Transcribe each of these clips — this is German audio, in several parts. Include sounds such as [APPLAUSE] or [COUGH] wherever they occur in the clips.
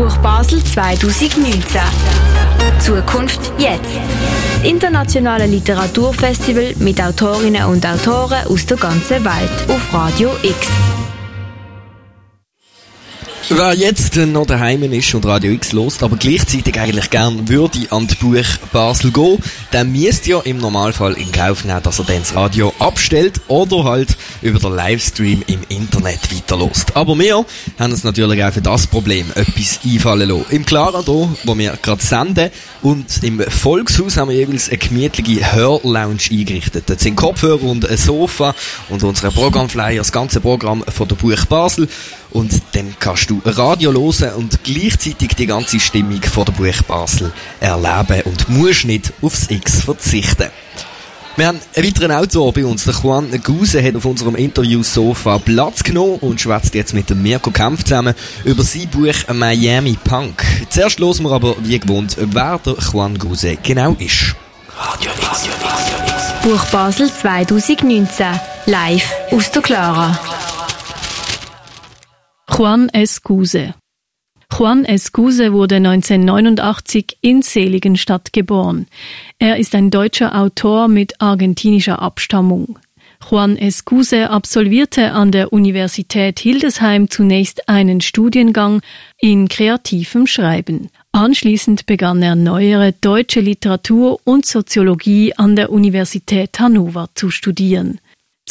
Buch Basel 2019. Zukunft jetzt. Das internationale Literaturfestival mit Autorinnen und Autoren aus der ganzen Welt auf Radio X. Wer jetzt noch daheim ist und Radio X lost, aber gleichzeitig eigentlich gern würde an die Buch Basel gehen, dann müsste ja im Normalfall in Kauf nehmen, dass er dann das Radio abstellt oder halt über den Livestream im Internet weiterlost. Aber wir haben uns natürlich auch für das Problem etwas einfallen lassen. Im Clara hier, wo wir gerade senden und im Volkshaus haben wir jeweils eine gemütliche Hörlounge eingerichtet. Dort sind Kopfhörer und ein Sofa und unsere Programmflyer, das ganze Programm von der Buch Basel und dann kannst du Radio hören und gleichzeitig die ganze Stimmung von der Buch Basel erleben und musst nicht aufs X verzichten. Wir haben einen weiteren Autor bei uns. Der Juan Guse hat auf unserem Interview-Sofa Platz genommen und schwätzt jetzt mit dem Mirko Kampf zusammen über sein Buch Miami Punk. Zuerst hören wir aber, wie gewohnt, wer der Juan Guse genau ist. Radio X, Radio X. Buch Basel 2019. Live aus der Clara. Juan Escuse. Juan Escuse wurde 1989 in Seligenstadt geboren. Er ist ein deutscher Autor mit argentinischer Abstammung. Juan Escuse absolvierte an der Universität Hildesheim zunächst einen Studiengang in kreativem Schreiben. Anschließend begann er neuere deutsche Literatur und Soziologie an der Universität Hannover zu studieren.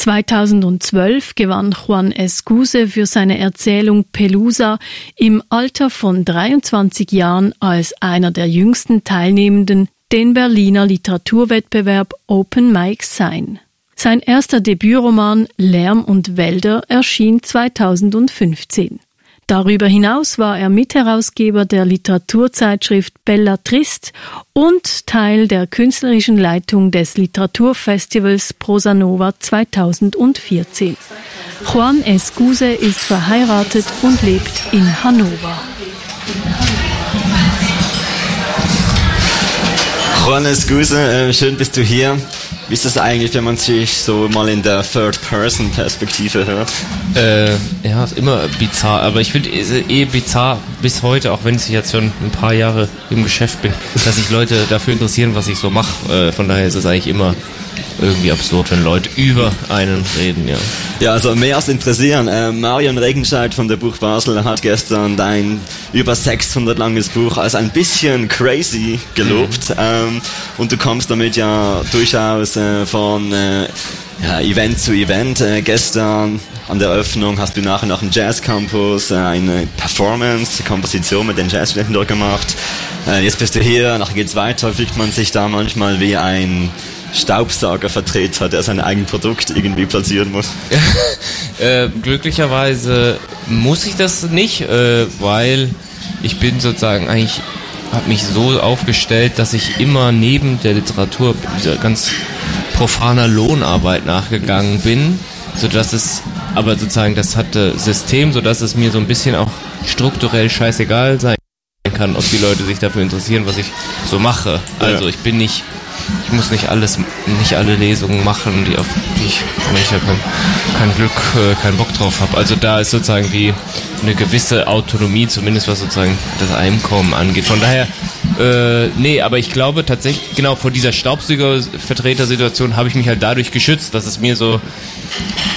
2012 gewann Juan Escuse für seine Erzählung Pelusa im Alter von 23 Jahren als einer der jüngsten Teilnehmenden den Berliner Literaturwettbewerb Open Mic Sein. Sein erster Debütroman Lärm und Wälder erschien 2015. Darüber hinaus war er Mitherausgeber der Literaturzeitschrift Bella Trist und Teil der künstlerischen Leitung des Literaturfestivals Prosa Nova 2014. Juan Escuse ist verheiratet und lebt in Hannover. Juan Escuse, äh, schön bist du hier. Wie ist das eigentlich, wenn man sich so mal in der Third-Person-Perspektive hört? Äh, ja, ist immer bizarr, aber ich finde es eh bizarr bis heute, auch wenn ich jetzt schon ein paar Jahre im Geschäft bin, dass sich Leute dafür interessieren, was ich so mache. Äh, von daher ist es eigentlich immer irgendwie absurd, wenn Leute über einen reden, ja. Ja, also mehr als interessieren. Äh, Marion Regenscheid von der Buch Basel hat gestern dein über 600 langes Buch als ein bisschen crazy gelobt. Mhm. Ähm, und du kommst damit ja durchaus äh, von äh, ja, Event zu Event. Äh, gestern an der Eröffnung hast du nachher noch im Jazz Campus äh, eine Performance, Komposition mit den Jazzstudenten dort gemacht. Äh, jetzt bist du hier, nachher geht's weiter. Fühlt man sich da manchmal wie ein Staubsaugervertreter, der sein eigenes Produkt irgendwie platzieren muss? [LAUGHS] äh, glücklicherweise muss ich das nicht, äh, weil ich bin sozusagen eigentlich habe mich so aufgestellt, dass ich immer neben der Literatur dieser ganz profaner Lohnarbeit nachgegangen bin, so dass es aber sozusagen das hatte System, so dass es mir so ein bisschen auch strukturell scheißegal sein kann, ob die Leute sich dafür interessieren, was ich so mache. Also ich bin nicht ich muss nicht alles, nicht alle Lesungen machen, die auf die ich, wenn ich ja kein, kein Glück, äh, keinen Bock drauf habe. Also da ist sozusagen die eine gewisse Autonomie, zumindest was sozusagen das Einkommen angeht. Von daher, äh, nee, aber ich glaube tatsächlich, genau vor dieser Staubsauger-Vertreter-Situation habe ich mich halt dadurch geschützt, dass es mir so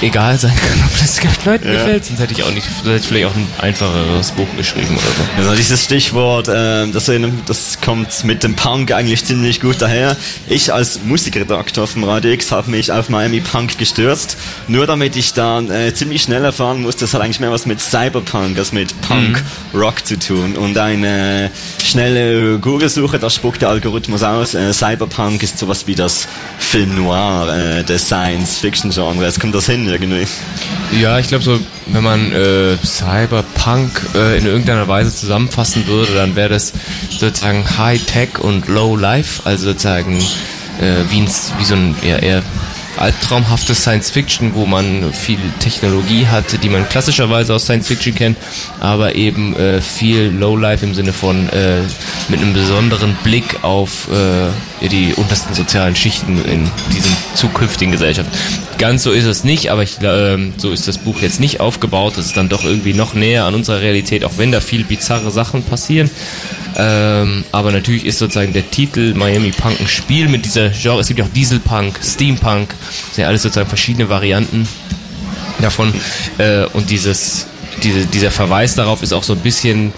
egal sein kann, ob das Leuten ja. gefällt. Sonst hätte ich auch nicht, hätte ich vielleicht auch ein einfacheres Buch geschrieben oder so. Also dieses Stichwort, äh, das, das kommt mit dem Punk eigentlich ziemlich gut daher. Ich als Musikredakteur vom Radio X habe mich auf Miami Punk gestürzt, nur damit ich dann äh, ziemlich schnell erfahren musste, das hat eigentlich mehr was mit Cyberpunk als mit Punk mhm. Rock zu tun. Und eine schnelle Google-Suche, da spuckt der Algorithmus aus. Äh, Cyberpunk ist sowas wie das Film Noir äh, des Science-Fiction-Genres. Kommt das hin irgendwie? Ja, ich glaube so, wenn man äh, Cyberpunk äh, in irgendeiner Weise zusammenfassen würde, dann wäre das sozusagen High-Tech und Low-Life, also sozusagen äh, wie, ein, wie so ein eher, eher albtraumhafte Science Fiction, wo man viel Technologie hat, die man klassischerweise aus Science Fiction kennt, aber eben äh, viel Lowlife im Sinne von äh, mit einem besonderen Blick auf äh, die untersten sozialen Schichten in diesen zukünftigen Gesellschaften. Ganz so ist es nicht, aber ich, äh, so ist das Buch jetzt nicht aufgebaut. Es ist dann doch irgendwie noch näher an unserer Realität, auch wenn da viel bizarre Sachen passieren. Ähm, aber natürlich ist sozusagen der Titel Miami Punk ein Spiel mit dieser Genre. Es gibt ja auch Dieselpunk, Steampunk, sind ja alles sozusagen verschiedene Varianten davon. Äh, und dieses, diese, dieser Verweis darauf ist auch so ein bisschen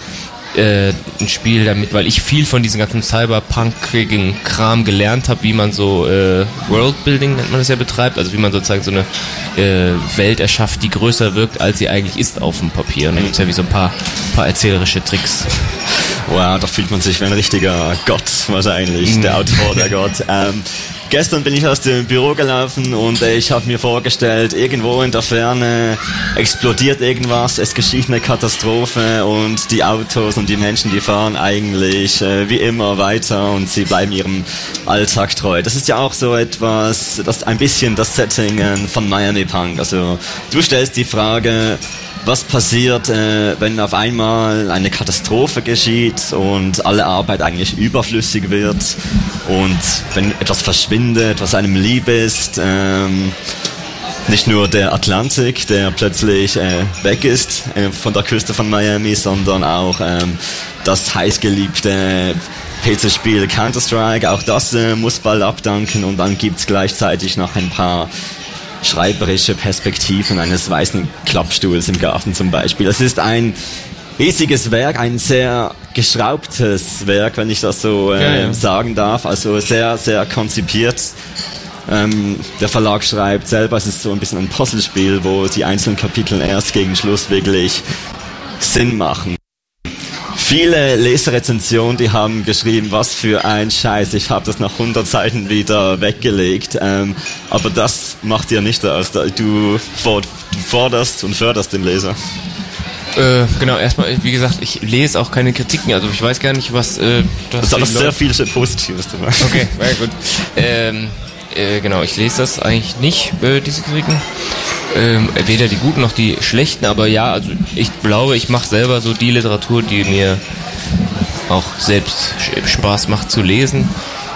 äh, ein Spiel damit, weil ich viel von diesem ganzen cyberpunkigen Kram gelernt habe, wie man so äh, Worldbuilding nennt man das ja betreibt, also wie man sozusagen so eine äh, Welt erschafft, die größer wirkt, als sie eigentlich ist auf dem Papier. Und da gibt es ja wie so ein paar, paar erzählerische Tricks. Wow, da fühlt man sich wie ein richtiger Gott wahrscheinlich, der Autor, der Gott. [LAUGHS] Ähm, Gestern bin ich aus dem Büro gelaufen und ich habe mir vorgestellt, irgendwo in der Ferne explodiert irgendwas, es geschieht eine Katastrophe und die Autos und die Menschen, die fahren eigentlich äh, wie immer weiter und sie bleiben ihrem Alltag treu. Das ist ja auch so etwas, das ein bisschen das Setting äh, von Miami Punk. Also du stellst die Frage, was passiert, äh, wenn auf einmal eine Katastrophe geschieht und alle Arbeit eigentlich überflüssig wird und wenn etwas verschwindet, was einem lieb ist. Ähm, nicht nur der Atlantik, der plötzlich äh, weg ist äh, von der Küste von Miami, sondern auch ähm, das heißgeliebte PC-Spiel Counter-Strike. Auch das äh, muss bald abdanken und dann gibt es gleichzeitig noch ein paar schreiberische Perspektiven eines weißen Klappstuhls im Garten zum Beispiel. Es ist ein riesiges Werk, ein sehr geschraubtes Werk, wenn ich das so äh, ja, ja. sagen darf. Also sehr, sehr konzipiert. Ähm, der Verlag schreibt selber, es ist so ein bisschen ein Puzzlespiel, wo die einzelnen Kapitel erst gegen Schluss wirklich Sinn machen viele Leserrezensionen, die haben geschrieben, was für ein Scheiß, ich habe das nach 100 Seiten wieder weggelegt. Ähm, aber das macht dir nicht aus. Du forderst und förderst den Leser. Äh, genau, erstmal, wie gesagt, ich lese auch keine Kritiken, also ich weiß gar nicht, was... Äh, das ist alles sehr viel Positives dabei. Okay, sehr gut. Ähm, äh, genau, ich lese das eigentlich nicht, äh, diese Kritiken. Ähm, weder die guten noch die schlechten, aber ja, also ich glaube, ich mache selber so die Literatur, die mir auch selbst Spaß macht zu lesen.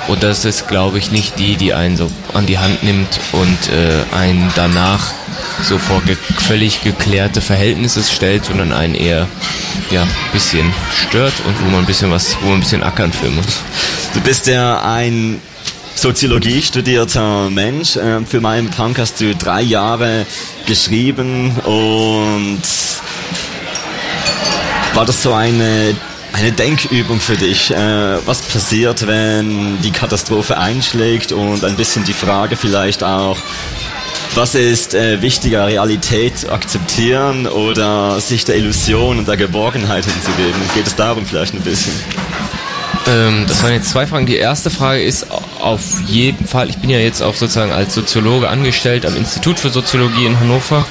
Und das ist, glaube ich, nicht die, die einen so an die Hand nimmt und äh, einen danach so vor ge völlig geklärte Verhältnisse stellt, sondern einen eher ja, bisschen stört und wo man ein bisschen was, wo man ein bisschen ackern für muss. Du bist ja ein Soziologie studierter Mensch. Ähm, für meinen Punk hast du drei Jahre geschrieben und war das so eine, eine Denkübung für dich? Äh, was passiert, wenn die Katastrophe einschlägt und ein bisschen die Frage vielleicht auch, was ist äh, wichtiger, Realität zu akzeptieren oder sich der Illusion und der Geborgenheit hinzugeben? Geht es darum vielleicht ein bisschen? Ähm, das waren jetzt zwei Fragen. Die erste Frage ist auf jeden Fall, ich bin ja jetzt auch sozusagen als Soziologe angestellt am Institut für Soziologie in Hannover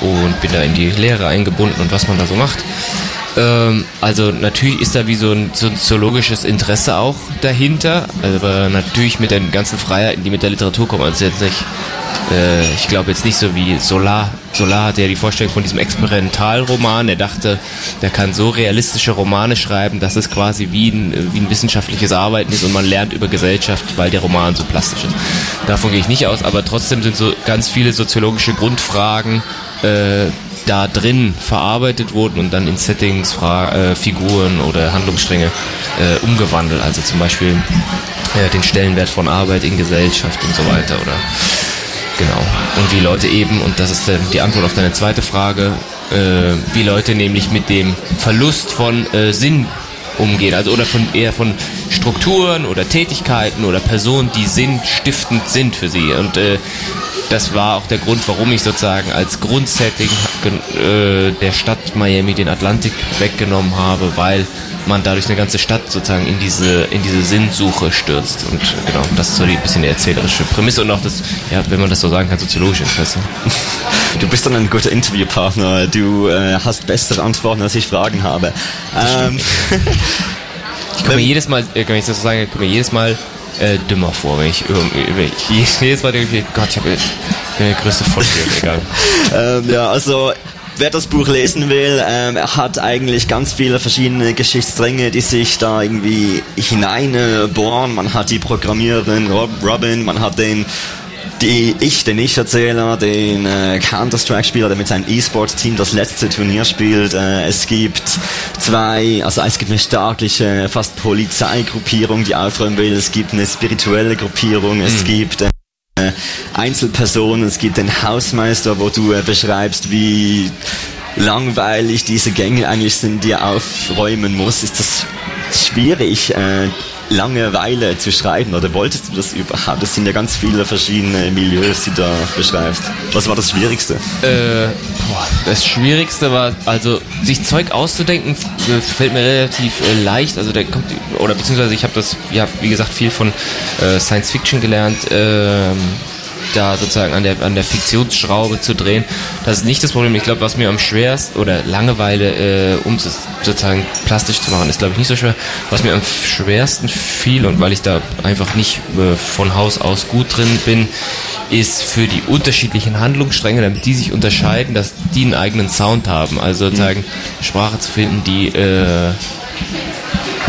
und bin da in die Lehre eingebunden und was man da so macht. Ähm, also natürlich ist da wie so ein soziologisches Interesse auch dahinter, aber natürlich mit den ganzen Freiheiten, die mit der Literatur kommen. Also jetzt nicht äh, ich glaube jetzt nicht so wie Solar. Solar hatte ja die Vorstellung von diesem Experimentalroman. Er dachte, der kann so realistische Romane schreiben, dass es quasi wie ein, wie ein wissenschaftliches Arbeiten ist und man lernt über Gesellschaft, weil der Roman so plastisch ist. Davon gehe ich nicht aus, aber trotzdem sind so ganz viele soziologische Grundfragen äh, da drin verarbeitet wurden und dann in Settings, Fra äh, Figuren oder Handlungsstränge äh, umgewandelt. Also zum Beispiel äh, den Stellenwert von Arbeit in Gesellschaft und so weiter oder Genau. Und wie Leute eben, und das ist die Antwort auf deine zweite Frage, äh, wie Leute nämlich mit dem Verlust von äh, Sinn umgehen, also oder von eher von Strukturen oder Tätigkeiten oder Personen, die sinnstiftend sind für sie. Und äh, das war auch der Grund, warum ich sozusagen als Grundsetting äh, der Stadt Miami den Atlantik weggenommen habe, weil man dadurch eine ganze Stadt sozusagen in diese, in diese Sinnsuche stürzt. Und genau, das ist so ein bisschen die erzählerische Prämisse und auch das, ja, wenn man das so sagen kann, soziologische Interesse. Du bist dann ein guter Interviewpartner. Du äh, hast bessere Antworten, als ich Fragen habe. Ähm, [LAUGHS] ich komme jedes Mal, äh, kann ich das so sagen, ich komme jedes Mal äh, dümmer vor, wenn ich irgendwie, wenn ich jedes Mal denke, Gott, ich habe der größte Volltier, egal. [LAUGHS] ähm, ja, also wer das Buch lesen will, ähm, er hat eigentlich ganz viele verschiedene Geschichtsstränge, die sich da irgendwie hineinbohren. Man hat die Programmiererin Rob, Robin, man hat den die ich, den Ich-Erzähler, den äh, Counter-Strike-Spieler, der mit seinem E-Sports-Team das letzte Turnier spielt. Äh, es gibt zwei, also es gibt eine staatliche, fast Polizeigruppierung, die aufräumen will. Es gibt eine spirituelle Gruppierung. Mhm. Es gibt äh, Einzelpersonen. Es gibt den Hausmeister, wo du äh, beschreibst, wie langweilig diese Gänge eigentlich sind, die er aufräumen muss. Ist das schwierig, äh, Langeweile zu schreiben oder wolltest du das überhaupt? Es sind ja ganz viele verschiedene Milieus, die du da beschreibst. Was war das Schwierigste? Äh, boah, das Schwierigste war, also sich Zeug auszudenken, fällt mir relativ äh, leicht. Also der kommt, oder beziehungsweise ich habe das, ja, wie gesagt, viel von äh, Science Fiction gelernt. Ähm, da sozusagen an der, an der Fiktionsschraube zu drehen. Das ist nicht das Problem. Ich glaube, was mir am schwersten oder Langeweile, äh, um es sozusagen plastisch zu machen, ist glaube ich nicht so schwer. Was mir am schwersten fiel und weil ich da einfach nicht äh, von Haus aus gut drin bin, ist für die unterschiedlichen Handlungsstränge, damit die sich unterscheiden, dass die einen eigenen Sound haben. Also sozusagen mhm. Sprache zu finden, die äh,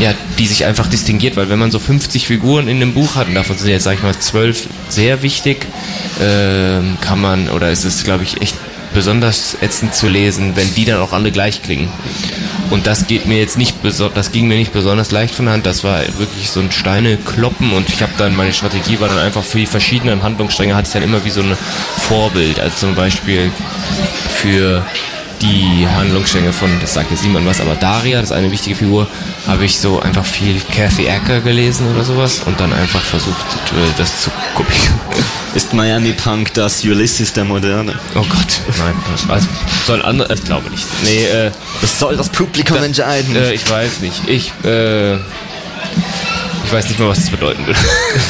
ja, die sich einfach distinguiert, weil wenn man so 50 Figuren in einem Buch hat, und davon sind jetzt, sag ich mal, zwölf sehr wichtig, äh, kann man, oder es ist, glaube ich, echt besonders ätzend zu lesen, wenn die dann auch alle gleich klingen. Und das geht mir jetzt nicht das ging mir nicht besonders leicht von der Hand. Das war wirklich so ein Steine kloppen und ich habe dann meine Strategie war dann einfach für die verschiedenen Handlungsstränge hatte ich dann immer wie so ein Vorbild. Also zum Beispiel für die Handlungsstränge von, das sagte Simon was, aber Daria, das ist eine wichtige Figur, habe ich so einfach viel Kathy Acker gelesen oder sowas und dann einfach versucht, äh, das zu kopieren. [LAUGHS] Ist Miami Punk das Ulysses der Moderne? Oh Gott, nein, das weiß, soll andere, ich glaube nicht. Nee, äh, das soll das Publikum das, entscheiden. Äh, ich weiß nicht. Ich, äh, ich weiß nicht mal, was das bedeuten würde.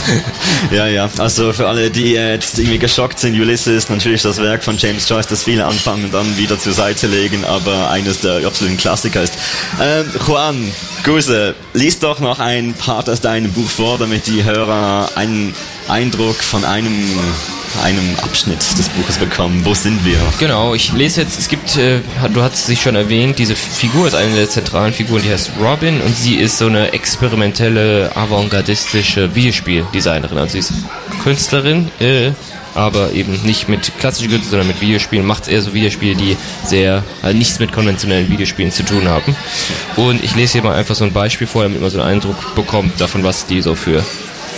[LAUGHS] ja, ja. Also für alle, die jetzt irgendwie geschockt sind, Ulysses ist natürlich das Werk von James Joyce, das viele anfangen und dann wieder zur Seite legen, aber eines der absoluten Klassiker ist. Ähm, Juan, Guse, lies doch noch ein Part aus deinem Buch vor, damit die Hörer einen Eindruck von einem einem Abschnitt des Buches bekommen. Wo sind wir? Genau, ich lese jetzt, es gibt, äh, du hast es schon erwähnt, diese Figur ist eine der zentralen Figuren, die heißt Robin und sie ist so eine experimentelle, avantgardistische Videospieldesignerin. Also sie ist Künstlerin, äh, aber eben nicht mit klassischen Künsten, sondern mit Videospielen. Macht eher so Videospiele, die sehr also nichts mit konventionellen Videospielen zu tun haben. Und ich lese hier mal einfach so ein Beispiel vor, damit man so einen Eindruck bekommt davon, was die so für,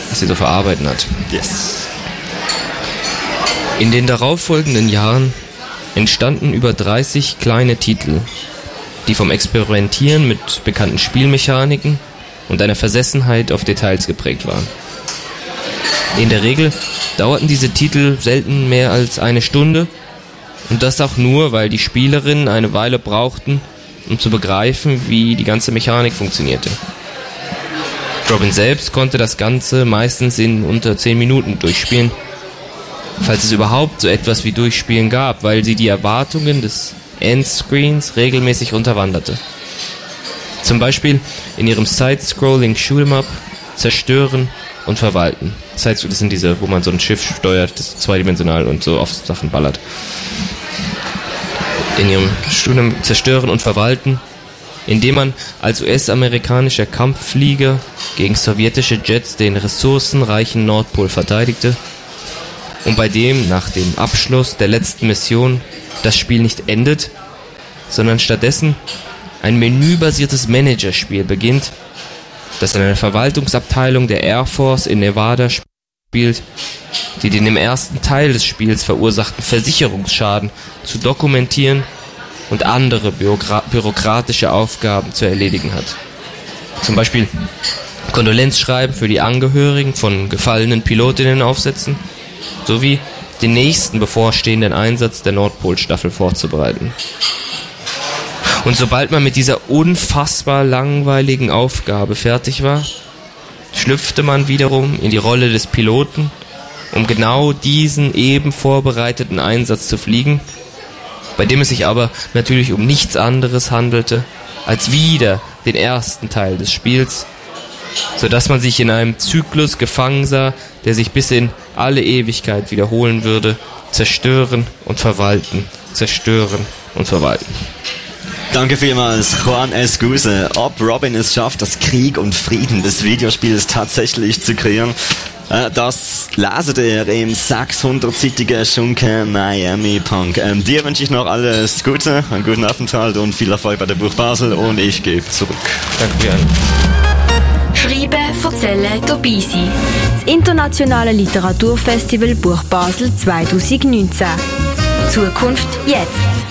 was sie so verarbeiten hat. Yes. In den darauffolgenden Jahren entstanden über 30 kleine Titel, die vom Experimentieren mit bekannten Spielmechaniken und einer Versessenheit auf Details geprägt waren. In der Regel dauerten diese Titel selten mehr als eine Stunde und das auch nur, weil die Spielerinnen eine Weile brauchten, um zu begreifen, wie die ganze Mechanik funktionierte. Robin selbst konnte das Ganze meistens in unter 10 Minuten durchspielen falls es überhaupt so etwas wie Durchspielen gab, weil sie die Erwartungen des Endscreens regelmäßig unterwanderte. Zum Beispiel in ihrem Side-Scrolling Shoot'em-up zerstören und verwalten. das sind diese, wo man so ein Schiff steuert, das zweidimensional und so auf Sachen ballert. In ihrem Studium zerstören und verwalten, indem man als US-amerikanischer Kampfflieger gegen sowjetische Jets den ressourcenreichen Nordpol verteidigte und bei dem nach dem Abschluss der letzten Mission das Spiel nicht endet, sondern stattdessen ein menübasiertes Managerspiel beginnt, das in einer Verwaltungsabteilung der Air Force in Nevada spielt, die den im ersten Teil des Spiels verursachten Versicherungsschaden zu dokumentieren und andere bürokratische Aufgaben zu erledigen hat. Zum Beispiel Kondolenzschreiben für die Angehörigen von gefallenen Pilotinnen aufsetzen, sowie den nächsten bevorstehenden Einsatz der Nordpolstaffel vorzubereiten. Und sobald man mit dieser unfassbar langweiligen Aufgabe fertig war, schlüpfte man wiederum in die Rolle des Piloten, um genau diesen eben vorbereiteten Einsatz zu fliegen, bei dem es sich aber natürlich um nichts anderes handelte, als wieder den ersten Teil des Spiels sodass man sich in einem Zyklus gefangen sah, der sich bis in alle Ewigkeit wiederholen würde, zerstören und verwalten, zerstören und verwalten. Danke vielmals, Juan Escuse. Ob Robin es schafft, das Krieg und Frieden des Videospiels tatsächlich zu kreieren, äh, das laset ihr im 600-seitigen Schunke Miami Punk. Ähm, dir wünsche ich noch alles Gute, einen guten Aufenthalt und viel Erfolg bei der Buch Basel und ich gebe zurück. Danke, Björn. Schreiben, erzählen, dabei sein. Das internationale Literaturfestival Buch Basel 2019. Zukunft jetzt.